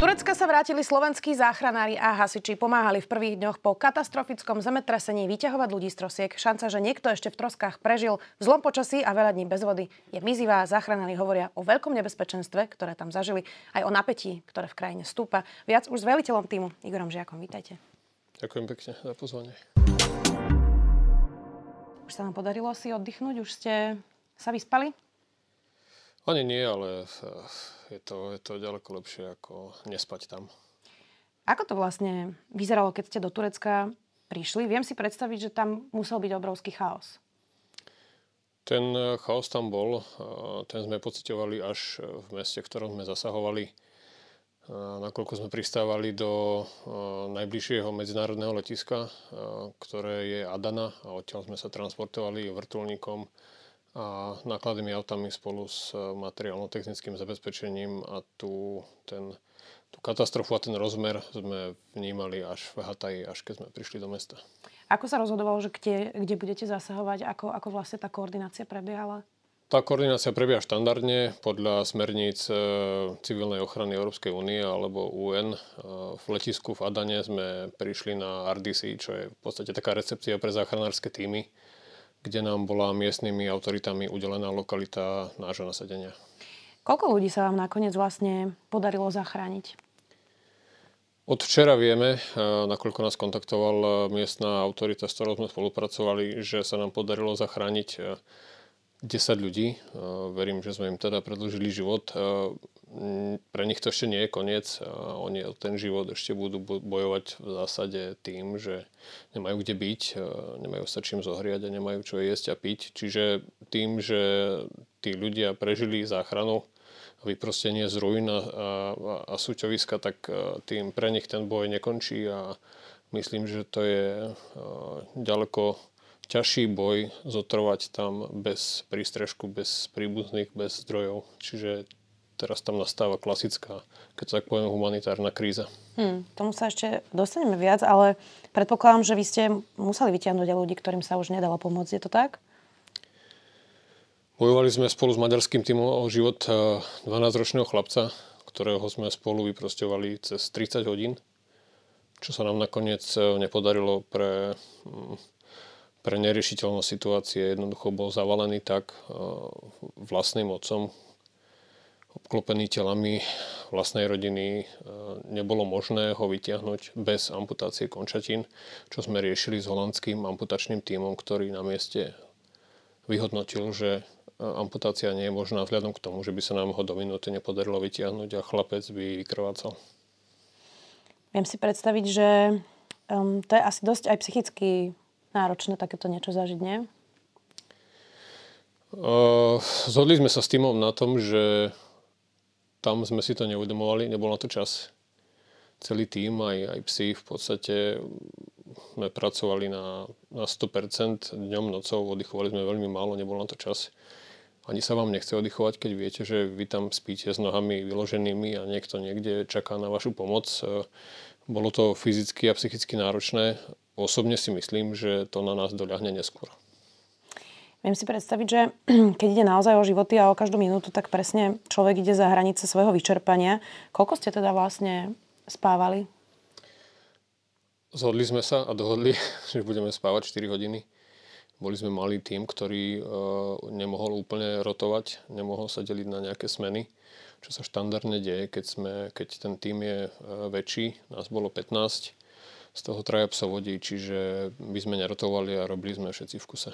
Turecka sa vrátili slovenskí záchranári a hasiči. Pomáhali v prvých dňoch po katastrofickom zemetrasení vyťahovať ľudí z trosiek. Šanca, že niekto ešte v troskách prežil v zlom počasí a veľa dní bez vody je mizivá. Záchranári hovoria o veľkom nebezpečenstve, ktoré tam zažili, aj o napätí, ktoré v krajine stúpa. Viac už s veliteľom týmu Igorom Žiakom. Vítajte. Ďakujem pekne za pozvanie. Už sa vám podarilo si oddychnúť? Už ste sa vyspali? Ani nie, ale je to, je to ďaleko lepšie ako nespať tam. Ako to vlastne vyzeralo, keď ste do Turecka prišli? Viem si predstaviť, že tam musel byť obrovský chaos. Ten eh, chaos tam bol. Eh, ten sme pocitovali až v meste, v ktorom sme zasahovali. Eh, nakoľko sme pristávali do najbližšieho medzinárodného letiska, ktoré je Adana a odtiaľ sme sa transportovali vrtulníkom a nákladnými autami spolu s e, materiálno-technickým zabezpečením a tú, ten, tú katastrofu a ten rozmer sme vnímali až v Hataji, až keď sme prišli do mesta. Ako sa rozhodovalo, že kde, kde budete zasahovať? Ako, ako vlastne tá koordinácia prebiehala? Tá koordinácia prebieha štandardne podľa smerníc e, civilnej ochrany Európskej únie alebo UN. E, v letisku v Adane sme prišli na RDC, čo je v podstate taká recepcia pre záchranárske týmy kde nám bola miestnymi autoritami udelená lokalita nášho nasadenia. Koľko ľudí sa vám nakoniec vlastne podarilo zachrániť? Od včera vieme, eh, nakoľko nás kontaktoval eh, miestna autorita, s ktorou sme spolupracovali, že sa nám podarilo zachrániť 10 eh, ľudí. Verím, že sme im teda predlžili život. Pre nich to ešte nie je koniec. Oni ten život ešte budú bojovať v zásade tým, že nemajú kde byť, nemajú sa čím zohriať a nemajú čo jesť a piť. Čiže tým, že tí ľudia prežili záchranu, vyprostenie z ruín a, a, a súťoviska, tak tým pre nich ten boj nekončí a myslím, že to je ďaleko ťažší boj zotrvať tam bez prístrežku, bez príbuzných, bez zdrojov. Čiže teraz tam nastáva klasická, keď to tak poviem, humanitárna kríza. Hmm, tomu sa ešte dostaneme viac, ale predpokladám, že vy ste museli vytiahnuť aj ľudí, ktorým sa už nedalo pomôcť. Je to tak? Bojovali sme spolu s maďarským týmom o život 12-ročného eh, chlapca, ktorého sme spolu vyprostovali cez 30 hodín, čo sa nám nakoniec eh, nepodarilo pre, mm, pre neriešiteľnosť situácie. Jednoducho bol zavalený tak eh, vlastným otcom, obklopený telami vlastnej rodiny, e, nebolo možné ho vytiahnuť bez amputácie končatín, čo sme riešili s holandským amputačným tímom, ktorý na mieste vyhodnotil, že e, amputácia nie je možná vzhľadom k tomu, že by sa nám ho do minúty nepodarilo vytiahnuť a chlapec by vykrvácal. Viem si predstaviť, že um, to je asi dosť aj psychicky náročné takéto niečo zažiť, nie? Uh, zhodli sme sa s týmom na tom, že tam sme si to neuvedomovali, nebol na to čas. Celý tým, aj, aj psi v podstate sme pracovali na, na 100% dňom, nocou, oddychovali sme veľmi málo, nebol na to čas. Ani sa vám nechce oddychovať, keď viete, že vy tam spíte s nohami vyloženými a niekto niekde čaká na vašu pomoc. Bolo to fyzicky a psychicky náročné. Osobne si myslím, že to na nás doľahne neskôr. Viem si predstaviť, že keď ide naozaj o životy a o každú minútu, tak presne človek ide za hranice svojho vyčerpania. Koľko ste teda vlastne spávali? Zhodli sme sa a dohodli, že budeme spávať 4 hodiny. Boli sme malý tým, ktorý uh, nemohol úplne rotovať, nemohol sa deliť na nejaké smeny, čo sa štandardne deje, keď, sme, keď ten tým je uh, väčší. Nás bolo 15, z toho traja psovodí, čiže my sme nerotovali a robili sme všetci v kuse.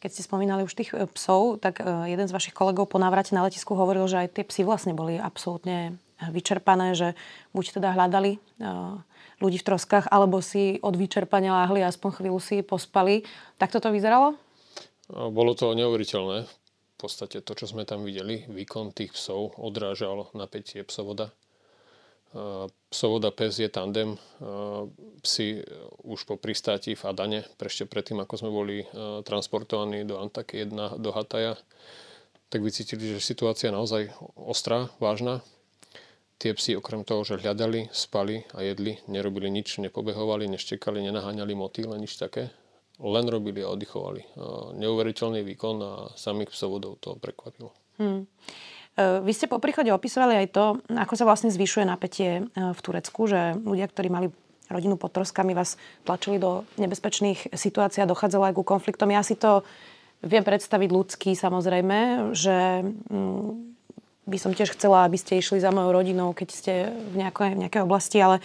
Keď ste spomínali už tých e, psov, tak e, jeden z vašich kolegov po návrate na letisku hovoril, že aj tie psy vlastne boli absolútne vyčerpané, že buď teda hľadali e, ľudí v troskách, alebo si od vyčerpania láhli a aspoň chvíľu si pospali. Tak toto vyzeralo? Bolo to neuveriteľné. V podstate to, čo sme tam videli, výkon tých psov odrážal napätie psovoda Psovoda pes je tandem. Psi už po pristáti v Adane, ešte predtým, ako sme boli transportovaní do Antaky 1, do Hataja, tak vycítili, že situácia je naozaj ostrá, vážna. tie psy okrem toho, že hľadali, spali a jedli, nerobili nič, nepobehovali, neštekali, nenaháňali motýle, nič také. Len robili a oddychovali. Neuveriteľný výkon a samých psovodov to prekvapilo. Hmm. Vy ste po príchode opisovali aj to, ako sa vlastne zvyšuje napätie v Turecku, že ľudia, ktorí mali rodinu pod troskami, vás tlačili do nebezpečných situácií a dochádzalo aj ku konfliktom. Ja si to viem predstaviť ľudský samozrejme, že mm, by som tiež chcela, aby ste išli za mojou rodinou, keď ste v nejakej, v nejakej oblasti, ale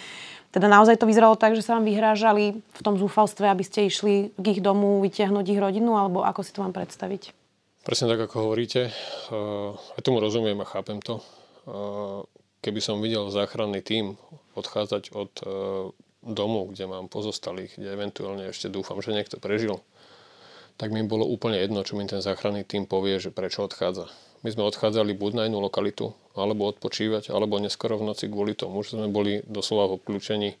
teda naozaj to vyzeralo tak, že sa vám vyhrážali v tom zúfalstve, aby ste išli k ich domu vytiahnuť ich rodinu, alebo ako si to mám predstaviť? Presne tak, ako hovoríte. Ja tomu rozumiem a chápem to. Keby som videl záchranný tím odchádzať od domu, kde mám pozostalých, kde eventuálne ešte dúfam, že niekto prežil, tak mi bolo úplne jedno, čo mi ten záchranný tým povie, že prečo odchádza. My sme odchádzali buď na inú lokalitu, alebo odpočívať, alebo neskoro v noci kvôli tomu, že sme boli doslova v obklúčení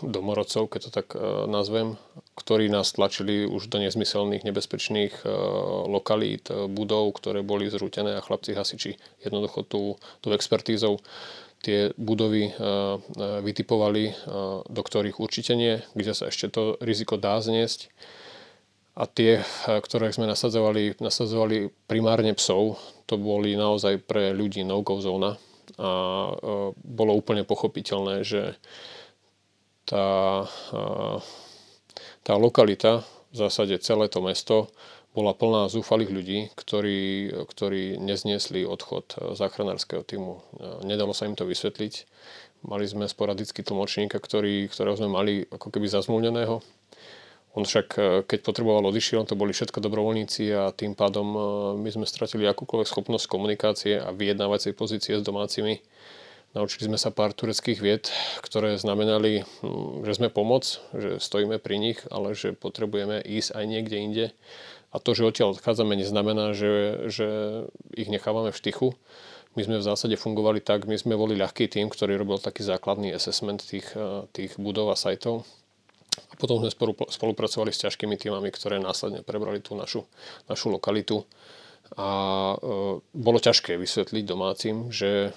domorodcov, keď to tak uh, nazvem, ktorí nás tlačili už do nezmyselných, nebezpečných uh, lokalít, uh, budov, ktoré boli zrútené a chlapci hasiči jednoducho tú, tú expertízou tie budovy vytipovali, do ktorých určite nie, kde sa ešte to riziko dá zniesť. A tie, ktoré sme nasadzovali, nasadzovali primárne psov, to boli naozaj pre ľudí no-go zóna. A bolo úplne pochopiteľné, že tá, tá lokalita, v zásade celé to mesto, bola plná zúfalých ľudí, ktorí, ktorí nezniesli odchod záchranárskeho týmu. Nedalo sa im to vysvetliť. Mali sme sporadický tlmočníka, ktorý, ktorého sme mali ako keby zazmúneného. On však, keď potreboval, odišiel, to boli všetko dobrovoľníci a tým pádom e, my sme stratili akúkoľvek schopnosť komunikácie a vyjednávacej pozície s domácimi. Naučili sme sa pár tureckých vied, ktoré znamenali, hm, že sme pomoc, že stojíme pri nich, ale že potrebujeme ísť aj niekde inde a to, že odtiaľ odchádzame, neznamená, že, že ich nechávame v štychu. My sme v zásade fungovali tak, my sme boli ľahký tým, ktorý robil taký základný assessment tých, eh, tých budov a sajtov. A potom sme spolupracovali s ťažkými týmami, ktoré následne prebrali tú našu, našu lokalitu. A e, bolo ťažké vysvetliť domácim, že e,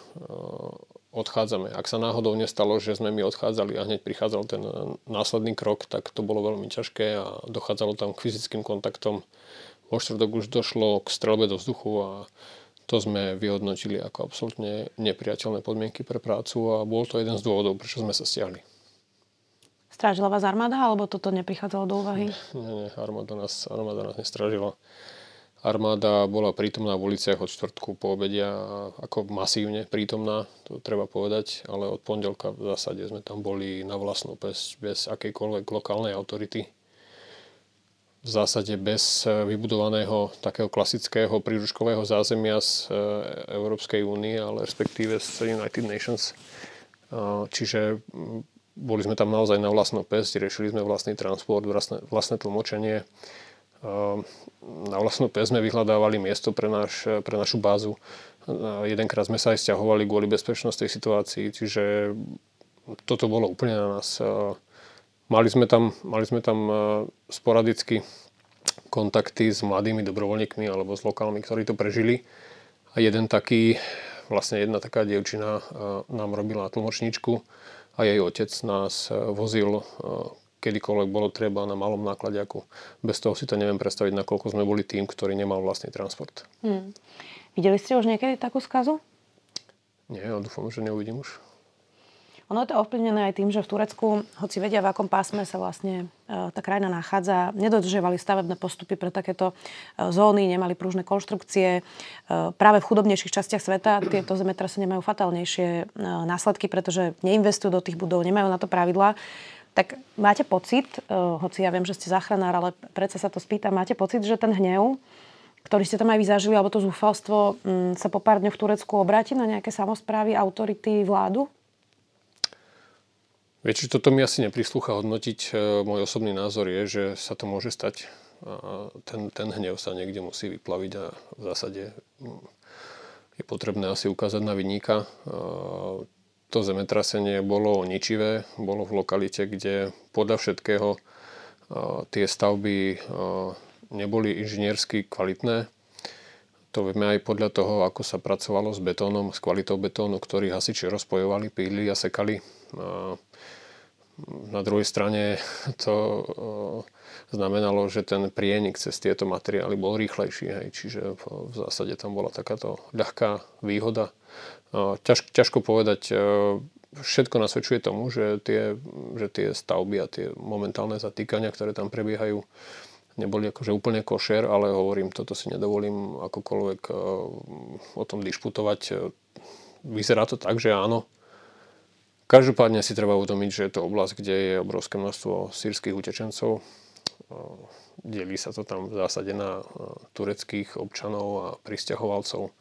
odchádzame. Ak sa náhodou nestalo, že sme my odchádzali a hneď prichádzal ten následný krok, tak to bolo veľmi ťažké a dochádzalo tam k fyzickým kontaktom. Vo štvrtok už došlo k strelbe do vzduchu a to sme vyhodnotili ako absolútne nepriateľné podmienky pre prácu a bol to jeden z dôvodov, prečo sme sa stiahli. Strážila vás armáda, alebo toto neprichádzalo do úvahy? Nie, nie, armáda nás, armáda nás nestrážila. Armáda bola prítomná v uliciach od štvrtku po obedia, ako masívne prítomná, to treba povedať, ale od pondelka v zásade sme tam boli na vlastnú pes, bez akejkoľvek lokálnej autority. V zásade bez vybudovaného takého klasického príručkového zázemia z e, Európskej únie, ale respektíve z United Nations. Čiže boli sme tam naozaj na vlastnú pesť, riešili sme vlastný transport, vlastné, vlastné tlmočenie, na vlastnú pes sme vyhľadávali miesto pre, naš, pre našu bázu. Jedenkrát sme sa aj stiahovali kvôli bezpečnostnej situácii, čiže toto bolo úplne na nás. Ehm, mali sme tam, mali sme tam ehm, sporadicky kontakty s mladými dobrovoľníkmi alebo s lokálmi, ktorí to prežili. A jeden taký, vlastne jedna taká dievčina nám robila tlmočníčku a jej otec nás vozil kedykoľvek bolo treba na malom nákladiaku. Bez toho si to neviem predstaviť, nakoľko sme boli tým, ktorý nemal vlastný transport. Hmm. Videli ste už niekedy takú skazu? Nie, ja dúfam, že neuvidím už. Ono je to ovplyvnené aj tým, že v Turecku, hoci vedia, v akom pásme sa vlastne e, tá krajina nachádza, nedodržiavali stavebné postupy pre takéto e, zóny, nemali pružné konštrukcie. E, práve v chudobnejších častiach sveta tieto zemetrasenia majú fatálnejšie následky, pretože neinvestujú do tých budov, nemajú na to pravidla. Tak máte pocit, uh, hoci ja viem, že ste záchranár, ale predsa sa to spýtam, máte pocit, že ten hnev, ktorý ste tam aj vyzažili, alebo to zúfalstvo, um, sa po pár dňoch v Turecku obráti na nejaké samozprávy, autority, vládu? Viete, toto mi asi neprislúcha hodnotiť. E, môj osobný názor je, že sa to môže stať. A ten, ten hnev sa niekde musí vyplaviť a v zásade mm, je potrebné asi ukázať na vyníka to zemetrasenie bolo ničivé, bolo v lokalite, kde podľa všetkého tie stavby neboli inžiniersky kvalitné. To vieme aj podľa toho, ako sa pracovalo s betónom, s kvalitou betónu, ktorý hasiči rozpojovali, píli a sekali. Na druhej strane to znamenalo, že ten prienik cez tieto materiály bol rýchlejší. Hej. Čiže v zásade tam bola takáto ľahká výhoda. Ťaž, ťažko povedať, všetko nasvedčuje tomu, že tie, že tie stavby a tie momentálne zatýkania, ktoré tam prebiehajú, neboli akože úplne košer, ale hovorím, toto si nedovolím akokoľvek eh, o tom dišputovať. Vyzerá to tak, že áno. Každopádne si treba uvedomiť, že je to oblasť, kde je obrovské množstvo sírskych utečencov. Eh, delí sa to tam v zásade na eh, tureckých občanov a pristahovalcov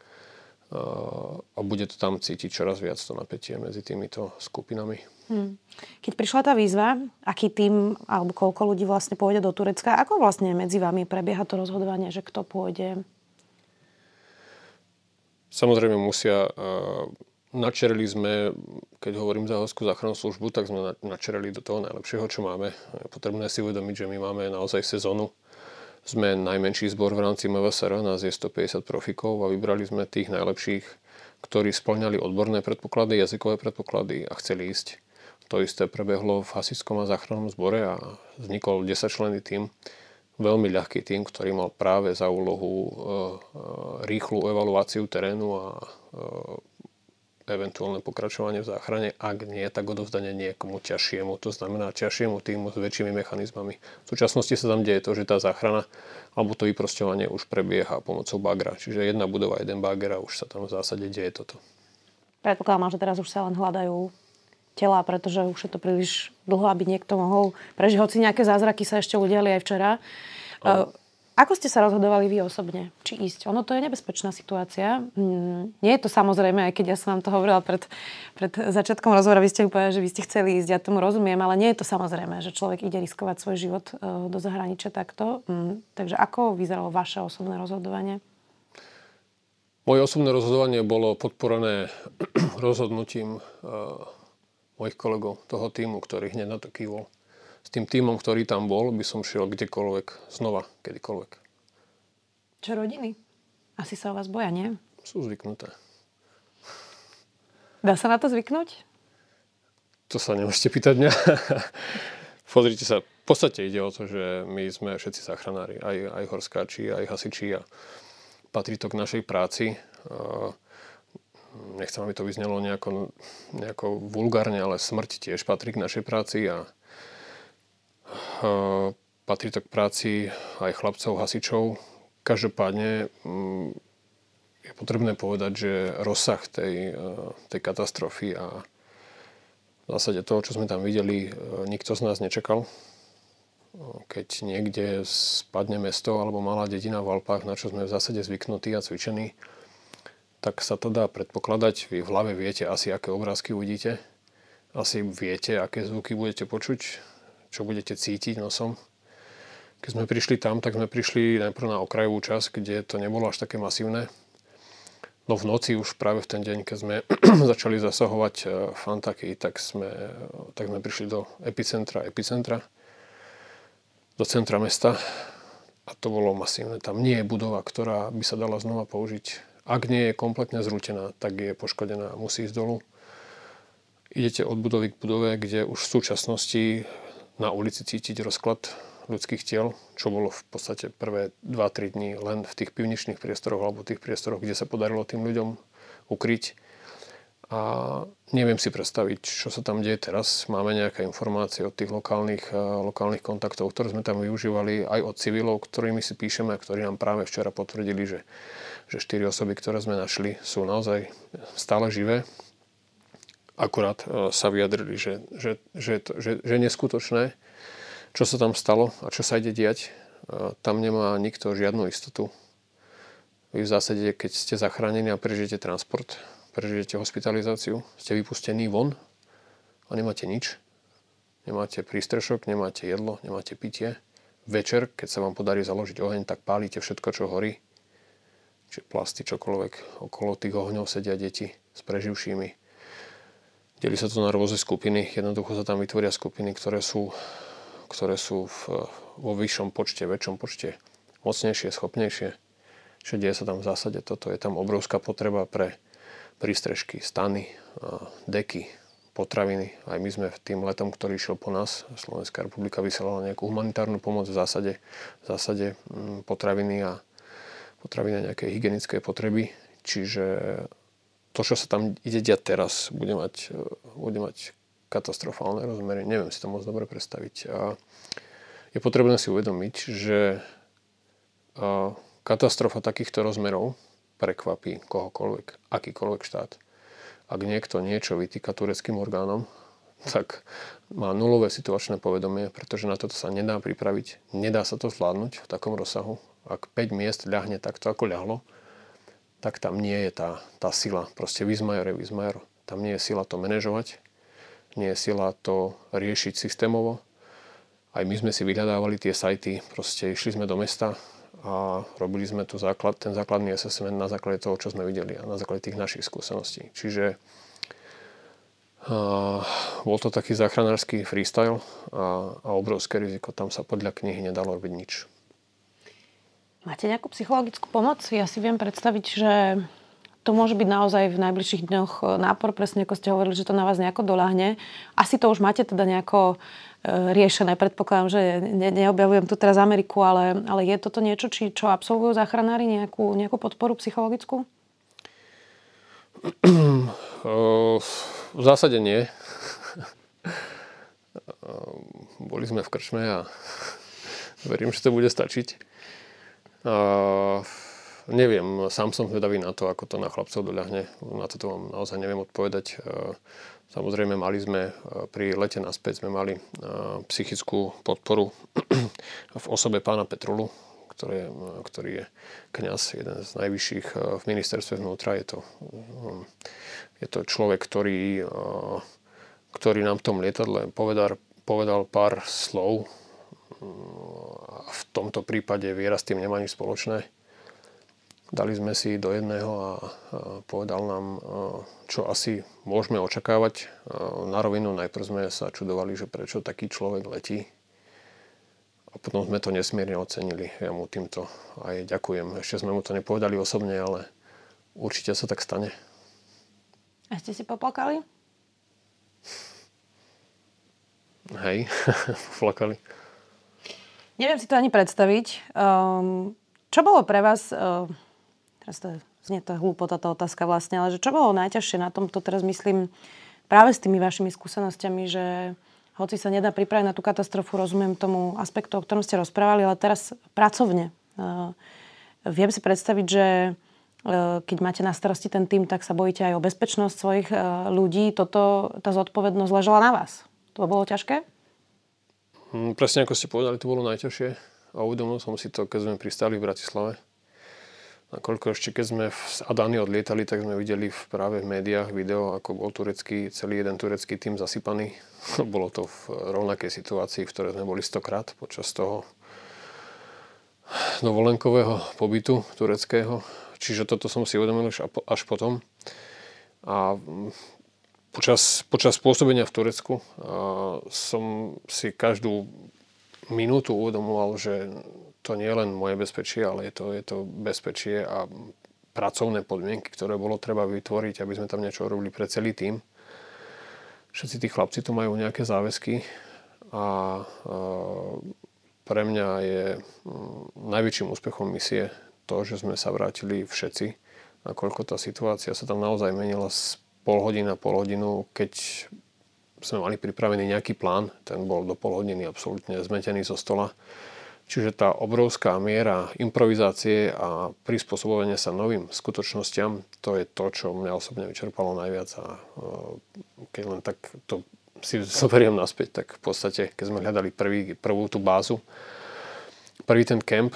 a bude to tam cítiť čoraz viac to napätie medzi týmito skupinami. Hmm. Keď prišla tá výzva, aký tým alebo koľko ľudí vlastne pôjde do Turecka, ako vlastne medzi vami prebieha to rozhodovanie, že kto pôjde? Samozrejme musia, načerili sme, keď hovorím za horskú záchrannú službu, tak sme načerili do toho najlepšieho, čo máme. Je potrebné si uvedomiť, že my máme naozaj sezónu sme najmenší zbor v rámci MVSR, nás je 150 profikov a vybrali sme tých najlepších, ktorí splňali odborné predpoklady, jazykové predpoklady a chceli ísť. To isté prebehlo v Hasickom a záchrannom zbore a vznikol 10 členný tým, veľmi ľahký tým, ktorý mal práve za úlohu e, e, rýchlu evaluáciu terénu a e, eventuálne pokračovanie v záchrane, ak nie, tak odovzdanie niekomu ťažšiemu, to znamená ťažšiemu týmu s väčšími mechanizmami. V súčasnosti sa tam deje to, že tá záchrana alebo to vyprostovanie už prebieha pomocou bagra. Čiže jedna budova, jeden bager a už sa tam v zásade deje toto. Predpokladám, že teraz už sa len hľadajú tela, pretože už je to príliš dlho, aby niekto mohol prežiť. Hoci nejaké zázraky sa ešte udiali aj včera. Ako ste sa rozhodovali vy osobne? Či ísť? Ono to je nebezpečná situácia. Mm, nie je to samozrejme, aj keď ja som vám to hovorila pred, pred začiatkom rozhovoru, vy ste povedali, že vy ste chceli ísť, ja tomu rozumiem, ale nie je to samozrejme, že človek ide riskovať svoj život e, do zahraničia takto. Mm, takže ako vyzeralo vaše osobné rozhodovanie? Moje osobné rozhodovanie bolo podporené rozhodnutím uh, mojich kolegov, toho týmu, ktorý hneď na to kývol s tým týmom, ktorý tam bol, by som šiel kdekoľvek, znova, kedykoľvek. Čo rodiny? Asi sa o vás boja, nie? Sú zvyknuté. Dá sa na to zvyknúť? To sa nemôžete pýtať mňa. Pozrite sa, v podstate ide o to, že my sme všetci záchranári, aj, aj horskáči, aj hasiči a patrí to k našej práci. Nechcem, aby to vyznelo nejako, nejako vulgárne, ale smrť tiež patrí k našej práci a patrí to k práci aj chlapcov, hasičov. Každopádne mm, je potrebné povedať, že rozsah tej, e, tej katastrofy a v zásade toho, čo sme tam videli, e, nikto z nás nečakal. Keď niekde spadne mesto alebo malá dedina v Alpách, na čo sme v zásade zvyknutí a cvičení, tak sa to dá predpokladať. Vy v hlave viete asi, aké obrázky uvidíte. Asi viete, aké zvuky budete počuť čo budete cítiť nosom. Keď sme prišli tam, tak sme prišli najprv na okrajovú časť, kde to nebolo až také masívne. No v noci už práve v ten deň, keď sme začali zasahovať e, fantaky, tak sme, tak sme prišli do epicentra, epicentra, do centra mesta a to bolo masívne. Tam nie je budova, ktorá by sa dala znova použiť. Ak nie je kompletne zrútená, tak je poškodená a musí ísť dolu. Idete od budovy k budove, kde už v súčasnosti na ulici cítiť rozklad ľudských tiel, čo bolo v podstate prvé 2-3 dní len v tých pivničných priestoroch alebo tých priestoroch, kde sa podarilo tým ľuďom ukryť. A neviem si predstaviť, čo sa tam deje teraz. Máme nejaké informácie od tých lokálnych, eh, lokálnych kontaktov, ktoré sme tam využívali aj od civilov, ktorými si píšeme a ktorí nám práve včera potvrdili, že, že 4 osoby, ktoré sme našli, sú naozaj stále živé akurát e, sa vyjadrili, že, že, že, to, že, že neskutočné, čo sa tam stalo a čo sa ide diať. E, tam nemá nikto žiadnu istotu. Vy v zásade, keď ste zachránení a prežijete transport, prežijete hospitalizáciu, ste vypustení von a nemáte nič. Nemáte prístrešok, nemáte jedlo, nemáte pitie. Večer, keď sa vám podarí založiť oheň, tak pálite všetko, čo horí. Čiže plasty, čokoľvek. Okolo tých ohňov sedia deti s preživšími Delí sa to na rôzne skupiny. Jednoducho sa tam vytvoria skupiny, ktoré sú, ktoré sú v, vo vyššom počte, väčšom počte, mocnejšie, schopnejšie. že deje sa tam v zásade toto. Je tam obrovská potreba pre prístrežky, stany, deky, potraviny. Aj my sme tým letom, ktorý išiel po nás, Slovenská republika vysielala nejakú humanitárnu pomoc v zásade, v zásade mm, potraviny a potraviny a nejaké hygienické potreby. Čiže to, čo sa tam ide diať teraz, bude mať, e, bude mať katastrofálne rozmery. Neviem si to moc dobre predstaviť. A je potrebné si uvedomiť, že katastrofa takýchto rozmerov prekvapí kohokoľvek, akýkoľvek štát. Ak niekto niečo vytýka tureckým orgánom, tak má nulové situačné povedomie, pretože na toto sa nedá pripraviť, nedá sa to zvládnuť v takom rozsahu. Ak 5 miest ľahne takto, ako ľahlo, tak tam nie je tá, tá sila. Proste Vizmajor je Vizmajor. Tam nie je sila to manažovať, nie je sila to riešiť systémovo. Aj my sme si vyhľadávali tie sajty, proste išli sme do mesta, a robili sme tu základ, ten základný assessment na základe toho, čo sme videli a na základe tých našich skúseností. Čiže uh, bol to taký záchranársky freestyle a, a obrovské riziko. Tam sa podľa knihy nedalo robiť nič. Máte nejakú psychologickú pomoc? Ja si viem predstaviť, že to môže byť naozaj v najbližších dňoch nápor, presne ako ste hovorili, že to na vás nejako doľahne. Asi to už máte teda nejako E, riešené. Predpokladám, že ne, neobjavujem tu teraz Ameriku, ale, ale je toto niečo, či, čo absolvujú záchranári, nejakú, nejakú podporu psychologickú? V zásade nie. Boli sme v krčme a verím, že to bude stačiť. Neviem, sám som zvedavý na to, ako to na chlapcov doľahne. Na to vám naozaj neviem odpovedať. Samozrejme, mali sme pri lete naspäť sme mali psychickú podporu v osobe pána Petrulu, ktorý, ktorý je kňaz, jeden z najvyšších v ministerstve vnútra. Je to, je to človek, ktorý, ktorý nám v tom lietadle povedal, povedal pár slov. V tomto prípade viera s tým nemá nič spoločné Dali sme si do jedného a povedal nám, čo asi môžeme očakávať. Na rovinu najprv sme sa čudovali, že prečo taký človek letí. A potom sme to nesmierne ocenili. Ja mu týmto aj ďakujem. Ešte sme mu to nepovedali osobne, ale určite sa tak stane. A ste si poplakali? Hej, poplakali. Neviem si to ani predstaviť. Um, čo bolo pre vás... Uh teraz to znie to hlúpo táto otázka vlastne, ale že čo bolo najťažšie na tomto, teraz myslím práve s tými vašimi skúsenostiami, že hoci sa nedá pripraviť na tú katastrofu, rozumiem tomu aspektu, o ktorom ste rozprávali, ale teraz pracovne. Uh, viem si predstaviť, že uh, keď máte na starosti ten tým, tak sa bojíte aj o bezpečnosť svojich ľudí. Toto, tá zodpovednosť ležela na vás. To bolo ťažké? Hm, presne ako ste povedali, to bolo najťažšie. A uvedomil som si to, keď sme pristali v Bratislave Nakoľko ešte keď sme z Adany odlietali, tak sme videli v, práve v médiách video, ako bol turecký, celý jeden turecký tým zasypaný. Bolo to v rovnakej situácii, v ktorej sme boli stokrát počas toho dovolenkového pobytu tureckého. Čiže toto som si uvedomil až potom. A počas, počas pôsobenia v Turecku som si každú minútu uvedomoval, že to nie je len moje bezpečie, ale je to, je to bezpečie a pracovné podmienky, ktoré bolo treba vytvoriť, aby sme tam niečo robili pre celý tým. Všetci tí chlapci tu majú nejaké záväzky a, pre mňa je najväčším úspechom misie to, že sme sa vrátili všetci, nakoľko tá situácia sa tam naozaj menila pol hodiny na pol hodinu, keď sme mali pripravený nejaký plán, ten bol do pol hodiny absolútne zmetený zo stola. Čiže tá obrovská miera improvizácie a prispôsobovania sa novým skutočnosťam, to je to, čo mňa osobne vyčerpalo najviac a e, keď len tak to si zoberiem naspäť, tak v podstate, keď sme hľadali prvý, prvú tú bázu, prvý ten kemp,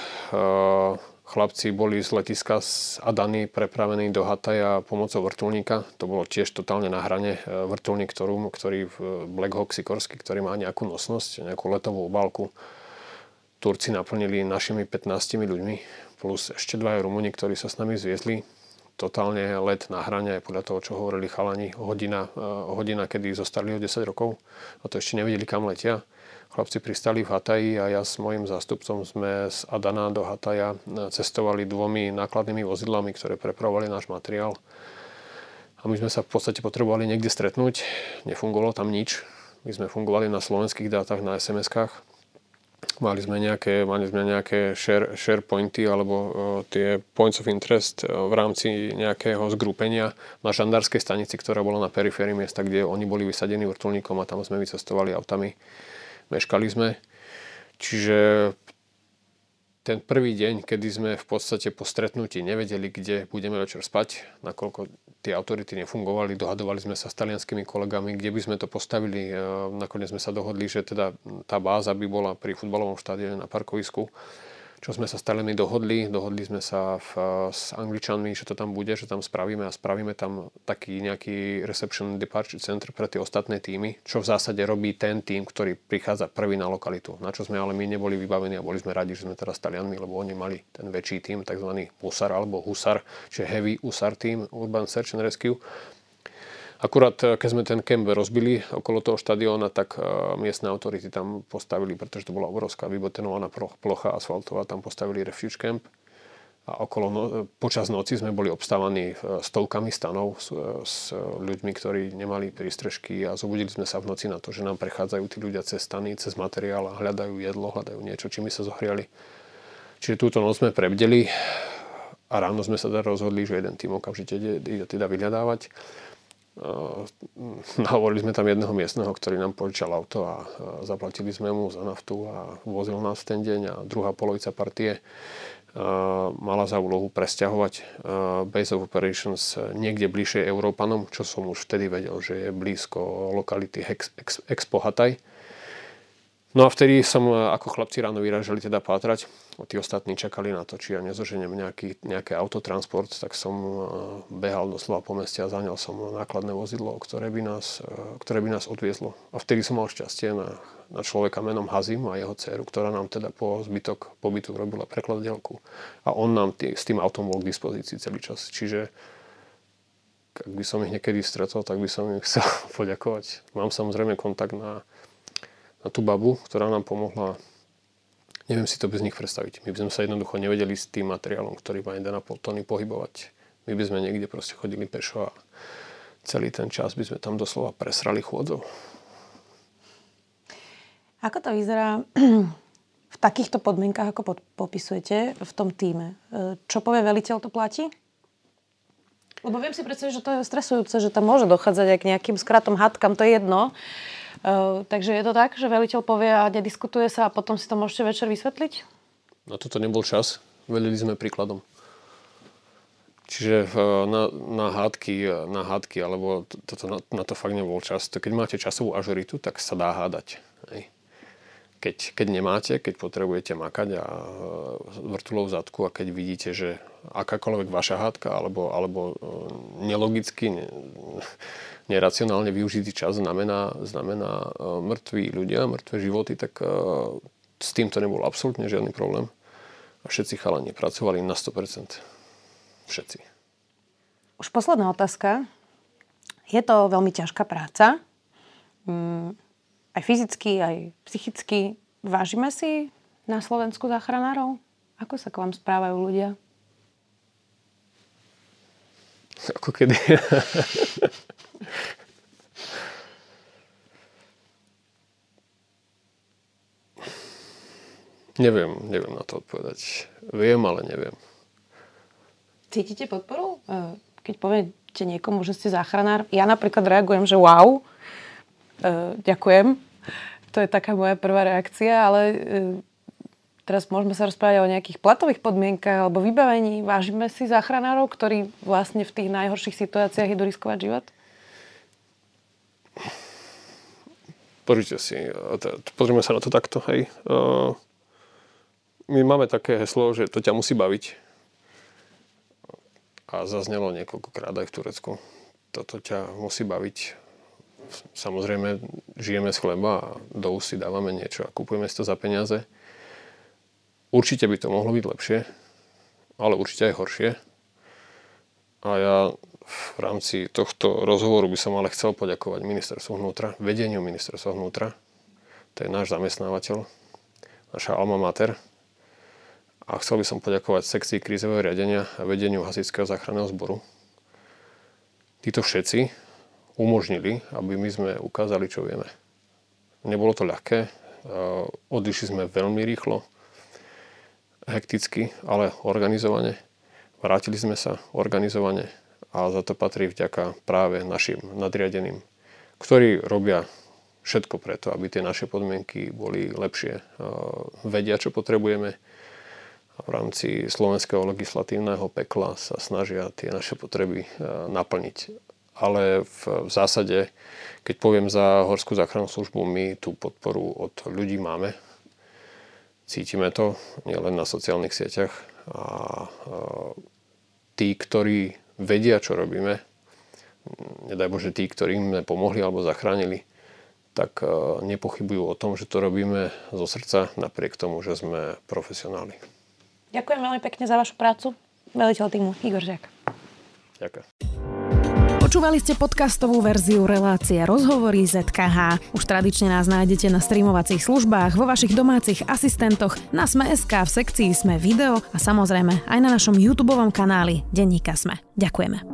chlapci boli z letiska z Adany prepravení do Hataja pomocou vrtulníka. To bolo tiež totálne na hrane. E, vrtulník, ktorú, ktorý v Black Hawk Sikorsky, ktorý má nejakú nosnosť, nejakú letovú obálku, Turci naplnili našimi 15 ľuďmi, plus ešte dvaja Rumúni, ktorí sa s nami zviezli. totálne let na hrane, podľa toho, čo hovorili chalani, hodina, hodina, kedy zostali o 10 rokov a to ešte nevedeli, kam letia. Chlapci pristali v Hataji a ja s mojim zástupcom sme z Adana do Hataja cestovali dvomi nákladnými vozidlami, ktoré prepravovali náš materiál. A my sme sa v podstate potrebovali niekde stretnúť. Nefungovalo tam nič. My sme fungovali na slovenských dátach, na SMS-kách. Mali sme nejaké, mali sme nejaké share, share pointy alebo uh, tie points of interest uh, v rámci nejakého zgrupenia na žandárskej stanici, ktorá bola na periférii miesta, kde oni boli vysadení vrtulníkom a tam sme vycestovali autami meškali sme. Čiže ten prvý deň, kedy sme v podstate po stretnutí nevedeli, kde budeme večer spať, nakoľko tie autority nefungovali, dohadovali sme sa s talianskými kolegami, kde by sme to postavili. Nakoniec sme sa dohodli, že teda tá báza by bola pri futbalovom štádiu na parkovisku čo sme sa s Talianmi dohodli. Dohodli sme sa v, s Angličanmi, že to tam bude, že tam spravíme a spravíme tam taký nejaký reception departure center pre tie ostatné týmy, čo v zásade robí ten tým, ktorý prichádza prvý na lokalitu. Na čo sme ale my neboli vybavení a boli sme radi, že sme teraz Talianmi, lebo oni mali ten väčší tým, tzv. Husar alebo Husar, čiže Heavy Husar Team Urban Search and Rescue Akurát, eh, keď sme ten kemp rozbili okolo toho štadióna, tak eh, miestne autority tam postavili, pretože to bola obrovská vybotenovaná plocha asfaltová, tam postavili refuge camp. A okolo no, počas noci sme boli obstávaní eh, stovkami stanov s, s ľuďmi, ktorí nemali prístrežky a zobudili sme sa v noci na to, že nám prechádzajú tí ľudia cez stany, cez materiál a hľadajú jedlo, hľadajú niečo, čím sa zohriali. Čiže túto noc sme prebdeli a ráno sme sa teda rozhodli, že jeden tým okamžite ide, ide teda vyhľadávať. Nahovorili sme tam jedného miestneho, ktorý nám požičal auto a zaplatili sme mu za naftu a vozil nás ten deň a druhá polovica partie mala za úlohu presťahovať Base of Operations niekde bližšie Európanom, čo som už vtedy vedel, že je blízko lokality Expo Hataj No a vtedy som e, ako chlapci ráno vyražali teda pátrať. Tí ostatní čakali na to, či ja nezoženiem nejaký, nejaké autotransport, tak som e, behal doslova po meste a zaňal som nákladné vozidlo, ktoré by nás, e, ktoré by nás odviezlo. A vtedy som mal šťastie na, na človeka menom Hazim a jeho dceru, ktorá nám teda po zbytok pobytu robila prekladateľku. A on nám tý, s tým autom bol k dispozícii celý čas. Čiže ak by som ich niekedy stretol, tak by som im chcel poďakovať. Mám samozrejme kontakt na na tú babu, ktorá nám pomohla. Neviem si to bez nich predstaviť. My by sme sa jednoducho nevedeli s tým materiálom, ktorý má 1,5 tony pohybovať. My by sme niekde proste chodili pešo a celý ten čas by sme tam doslova presrali chôdzov. Ako to vyzerá v takýchto podmienkach, ako popisujete v tom týme? E, čo povie veliteľ, to platí? Lebo viem si predstaviť, že to je stresujúce, že tam môže dochádzať aj k nejakým skratom, hádkam, to je jedno. Uh, takže je to tak, že veliteľ povie a nediskutuje sa a potom si to môžete večer vysvetliť? Na toto nebol čas. Velili sme príkladom. Čiže na, na, hádky, na hádky, alebo to, to, na, na to fakt nebol čas. To, keď máte časovú ažuritu, tak sa dá hádať. Hej. Keď, keď nemáte, keď potrebujete makať a vrtulov zadku a keď vidíte, že akákoľvek vaša hádka alebo, alebo e, nelogicky, ne, neracionálne využitý čas znamená, znamená e, mŕtvi ľudia, mŕtve životy, tak e, s týmto nebol absolútne žiadny problém. A všetci chalani pracovali na 100%. Všetci. Už posledná otázka. Je to veľmi ťažká práca. Mm, aj fyzicky, aj psychicky. Vážime si na Slovensku záchranárov? Ako sa k vám správajú ľudia? Ako kedy? Neviem, neviem na to odpovedať. Viem, ale neviem. Cítite podporu? E, keď poviete niekomu, že ste záchranár, ja napríklad reagujem, že wow, e, ďakujem. To je taká moja prvá reakcia, ale e, teraz môžeme sa rozprávať o nejakých platových podmienkach alebo vybavení. Vážime si záchranárov, ktorí vlastne v tých najhorších situáciách idú riskovať život? Pozrite si, pozrieme sa na to takto, hej my máme také heslo, že to ťa musí baviť. A zaznelo niekoľkokrát aj v Turecku. Toto ťa musí baviť. Samozrejme, žijeme z chleba a do úst dávame niečo a kupujeme si to za peniaze. Určite by to mohlo byť lepšie, ale určite aj horšie. A ja v rámci tohto rozhovoru by som ale chcel poďakovať ministerstvu vnútra, vedeniu ministerstva vnútra, to je náš zamestnávateľ, naša alma mater. A chcel by som poďakovať sekcii krízového riadenia a vedeniu Hasičského záchranného zboru. Títo všetci umožnili, aby my sme ukázali, čo vieme. Nebolo to ľahké, odišli sme veľmi rýchlo, hekticky, ale organizovane. Vrátili sme sa organizovane a za to patrí vďaka práve našim nadriadeným, ktorí robia všetko preto, aby tie naše podmienky boli lepšie. Vedia, čo potrebujeme v rámci slovenského legislatívneho pekla sa snažia tie naše potreby naplniť. Ale v, zásade, keď poviem za Horskú záchrannú službu, my tú podporu od ľudí máme. Cítime to nielen na sociálnych sieťach a tí, ktorí vedia, čo robíme, nedaj Bože tí, ktorí im pomohli alebo zachránili, tak e, nepochybujú o tom, že to robíme zo srdca, napriek tomu, že sme profesionáli. Ďakujem veľmi pekne za vašu prácu. Veliteľ týmu Igor Žiak. Ďakujem. Počúvali ste podcastovú verziu relácie Rozhovory ZKH. Už tradične nás nájdete na streamovacích službách, vo vašich domácich asistentoch, na Sme.sk, v sekcii Sme video a samozrejme aj na našom YouTube kanáli Denníka Sme. Ďakujeme.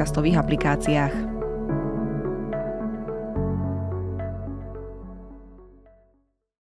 podcastových aplikáciách.